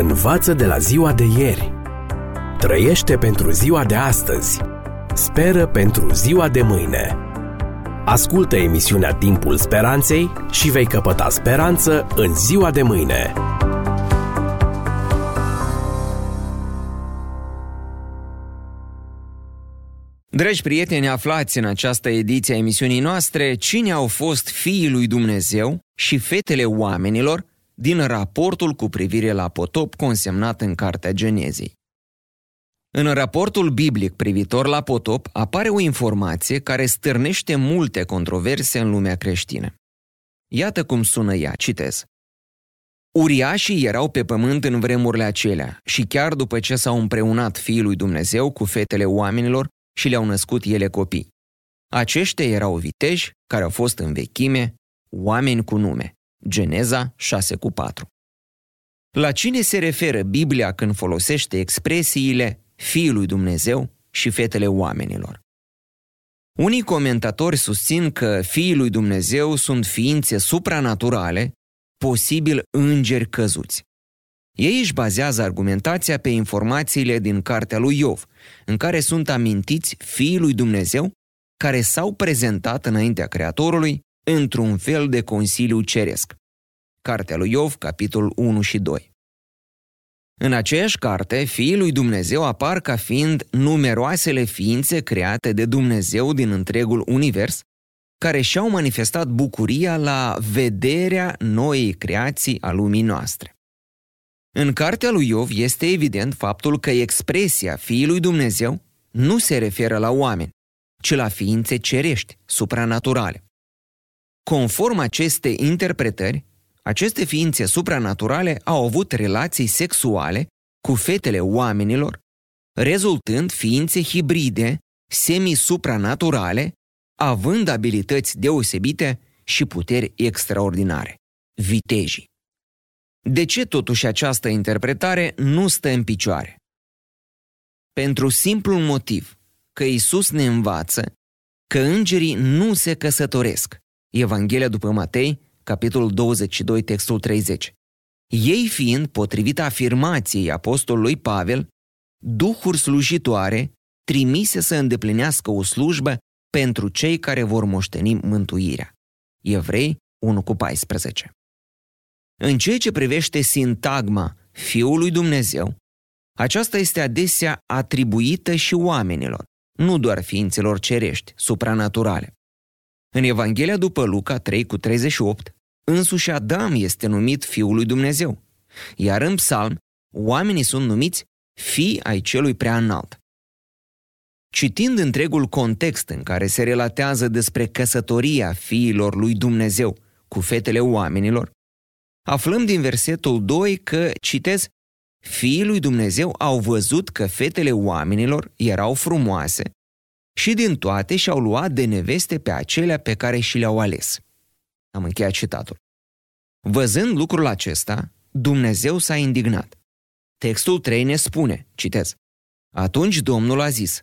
Învață de la ziua de ieri. Trăiește pentru ziua de astăzi. Speră pentru ziua de mâine. Ascultă emisiunea Timpul Speranței și vei căpăta speranță în ziua de mâine. Dragi prieteni, aflați în această ediție a emisiunii noastre cine au fost fiii lui Dumnezeu și fetele oamenilor din raportul cu privire la potop consemnat în Cartea Genezei. În raportul biblic privitor la potop apare o informație care stârnește multe controverse în lumea creștină. Iată cum sună ea, citez. Uriașii erau pe pământ în vremurile acelea și chiar după ce s-au împreunat fiii lui Dumnezeu cu fetele oamenilor și le-au născut ele copii. Aceștia erau viteji care au fost în vechime, oameni cu nume. Geneza 6 cu 4. La cine se referă Biblia când folosește expresiile Fiul lui Dumnezeu și fetele oamenilor? Unii comentatori susțin că fiii lui Dumnezeu sunt ființe supranaturale, posibil îngeri căzuți. Ei își bazează argumentația pe informațiile din cartea lui Iov, în care sunt amintiți fiii lui Dumnezeu care s-au prezentat înaintea Creatorului într-un fel de consiliu ceresc. Cartea lui Iov, capitolul 1 și 2. În aceeași carte, fiii lui Dumnezeu apar ca fiind numeroasele ființe create de Dumnezeu din întregul univers, care și-au manifestat bucuria la vederea noii creații a lumii noastre. În cartea lui Iov este evident faptul că expresia fiii lui Dumnezeu nu se referă la oameni, ci la ființe cerești, supranaturale. Conform acestei interpretări, aceste ființe supranaturale au avut relații sexuale cu fetele oamenilor, rezultând ființe hibride, semi-supranaturale, având abilități deosebite și puteri extraordinare, vitejii. De ce totuși această interpretare nu stă în picioare? Pentru simplul motiv că Isus ne învață că îngerii nu se căsătoresc, Evanghelia după Matei, capitolul 22, textul 30. Ei fiind, potrivit afirmației apostolului Pavel, duhuri slujitoare trimise să îndeplinească o slujbă pentru cei care vor moșteni mântuirea. Evrei 1 cu 14. În ceea ce privește sintagma Fiul lui Dumnezeu, aceasta este adesea atribuită și oamenilor, nu doar ființelor cerești, supranaturale. În Evanghelia după Luca 3 cu 38, însuși Adam este numit Fiul lui Dumnezeu, iar în psalm, oamenii sunt numiți fii ai celui prea înalt. Citind întregul context în care se relatează despre căsătoria fiilor lui Dumnezeu cu fetele oamenilor, aflăm din versetul 2 că, citez, Fiii lui Dumnezeu au văzut că fetele oamenilor erau frumoase și din toate și-au luat de neveste pe acelea pe care și le-au ales. Am încheiat citatul. Văzând lucrul acesta, Dumnezeu s-a indignat. Textul 3 ne spune, citez, Atunci Domnul a zis,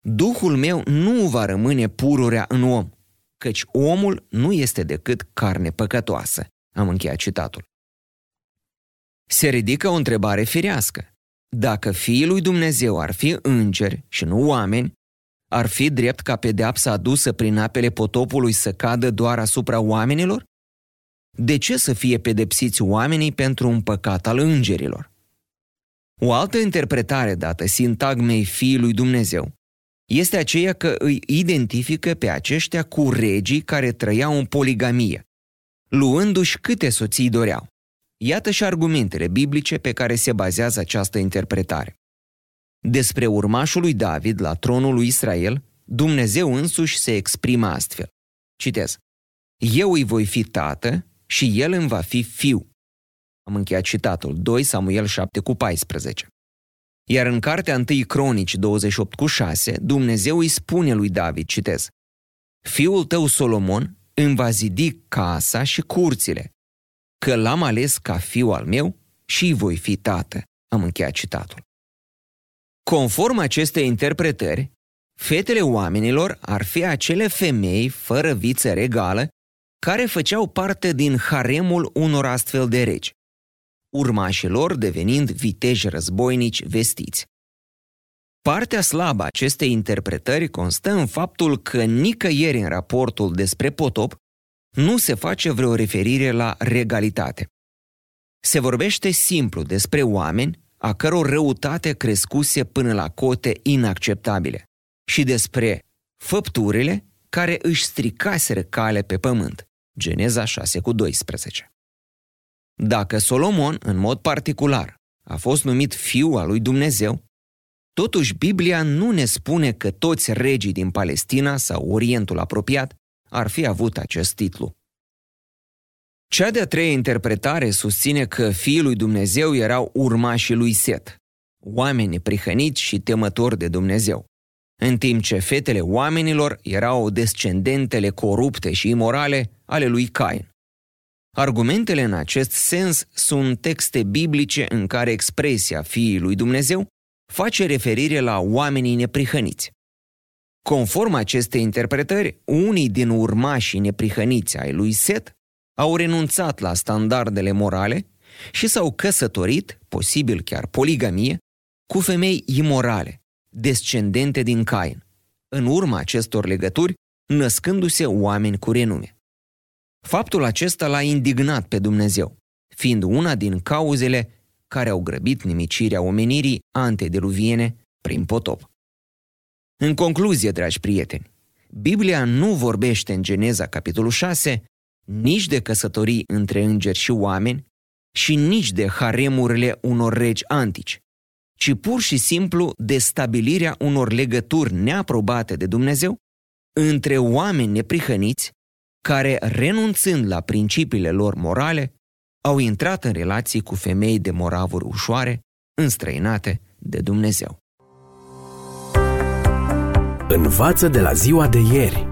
Duhul meu nu va rămâne pururea în om, căci omul nu este decât carne păcătoasă. Am încheiat citatul. Se ridică o întrebare firească. Dacă fiii lui Dumnezeu ar fi îngeri și nu oameni, ar fi drept ca pedeapsa adusă prin apele potopului să cadă doar asupra oamenilor? De ce să fie pedepsiți oamenii pentru un păcat al îngerilor? O altă interpretare dată sintagmei fiii lui Dumnezeu este aceea că îi identifică pe aceștia cu regii care trăiau în poligamie, luându-și câte soții doreau. Iată și argumentele biblice pe care se bazează această interpretare. Despre urmașul lui David la tronul lui Israel, Dumnezeu însuși se exprimă astfel. Citez. Eu îi voi fi tată și el îmi va fi fiu. Am încheiat citatul 2 Samuel 7 cu 14. Iar în cartea 1 Cronici 28 cu 6, Dumnezeu îi spune lui David, citez, Fiul tău Solomon îmi va zidi casa și curțile, că l-am ales ca fiu al meu și îi voi fi tată. Am încheiat citatul. Conform acestei interpretări, fetele oamenilor ar fi acele femei fără viță regală care făceau parte din haremul unor astfel de regi. urmașilor devenind viteji războinici vestiți. Partea slabă a acestei interpretări constă în faptul că nicăieri în raportul despre potop nu se face vreo referire la regalitate. Se vorbește simplu despre oameni a căror răutate crescuse până la cote inacceptabile și despre făpturile care își stricaseră cale pe pământ. Geneza 6 cu 12. Dacă Solomon, în mod particular, a fost numit fiu al lui Dumnezeu, totuși Biblia nu ne spune că toți regii din Palestina sau Orientul apropiat ar fi avut acest titlu. Cea de-a treia interpretare susține că fiii lui Dumnezeu erau urmașii lui Set, oameni prihăniți și temători de Dumnezeu, în timp ce fetele oamenilor erau descendentele corupte și imorale ale lui Cain. Argumentele în acest sens sunt texte biblice în care expresia fiii lui Dumnezeu face referire la oamenii neprihăniți. Conform acestei interpretări, unii din urmașii neprihăniți ai lui Set au renunțat la standardele morale și s-au căsătorit, posibil chiar poligamie, cu femei imorale, descendente din Cain, în urma acestor legături născându-se oameni cu renume. Faptul acesta l-a indignat pe Dumnezeu, fiind una din cauzele care au grăbit nimicirea omenirii antediluviene prin potop. În concluzie, dragi prieteni, Biblia nu vorbește în Geneza capitolul 6 nici de căsătorii între îngeri și oameni și nici de haremurile unor regi antici, ci pur și simplu de stabilirea unor legături neaprobate de Dumnezeu între oameni neprihăniți care, renunțând la principiile lor morale, au intrat în relații cu femei de moravuri ușoare, înstrăinate de Dumnezeu. Învață de la ziua de ieri.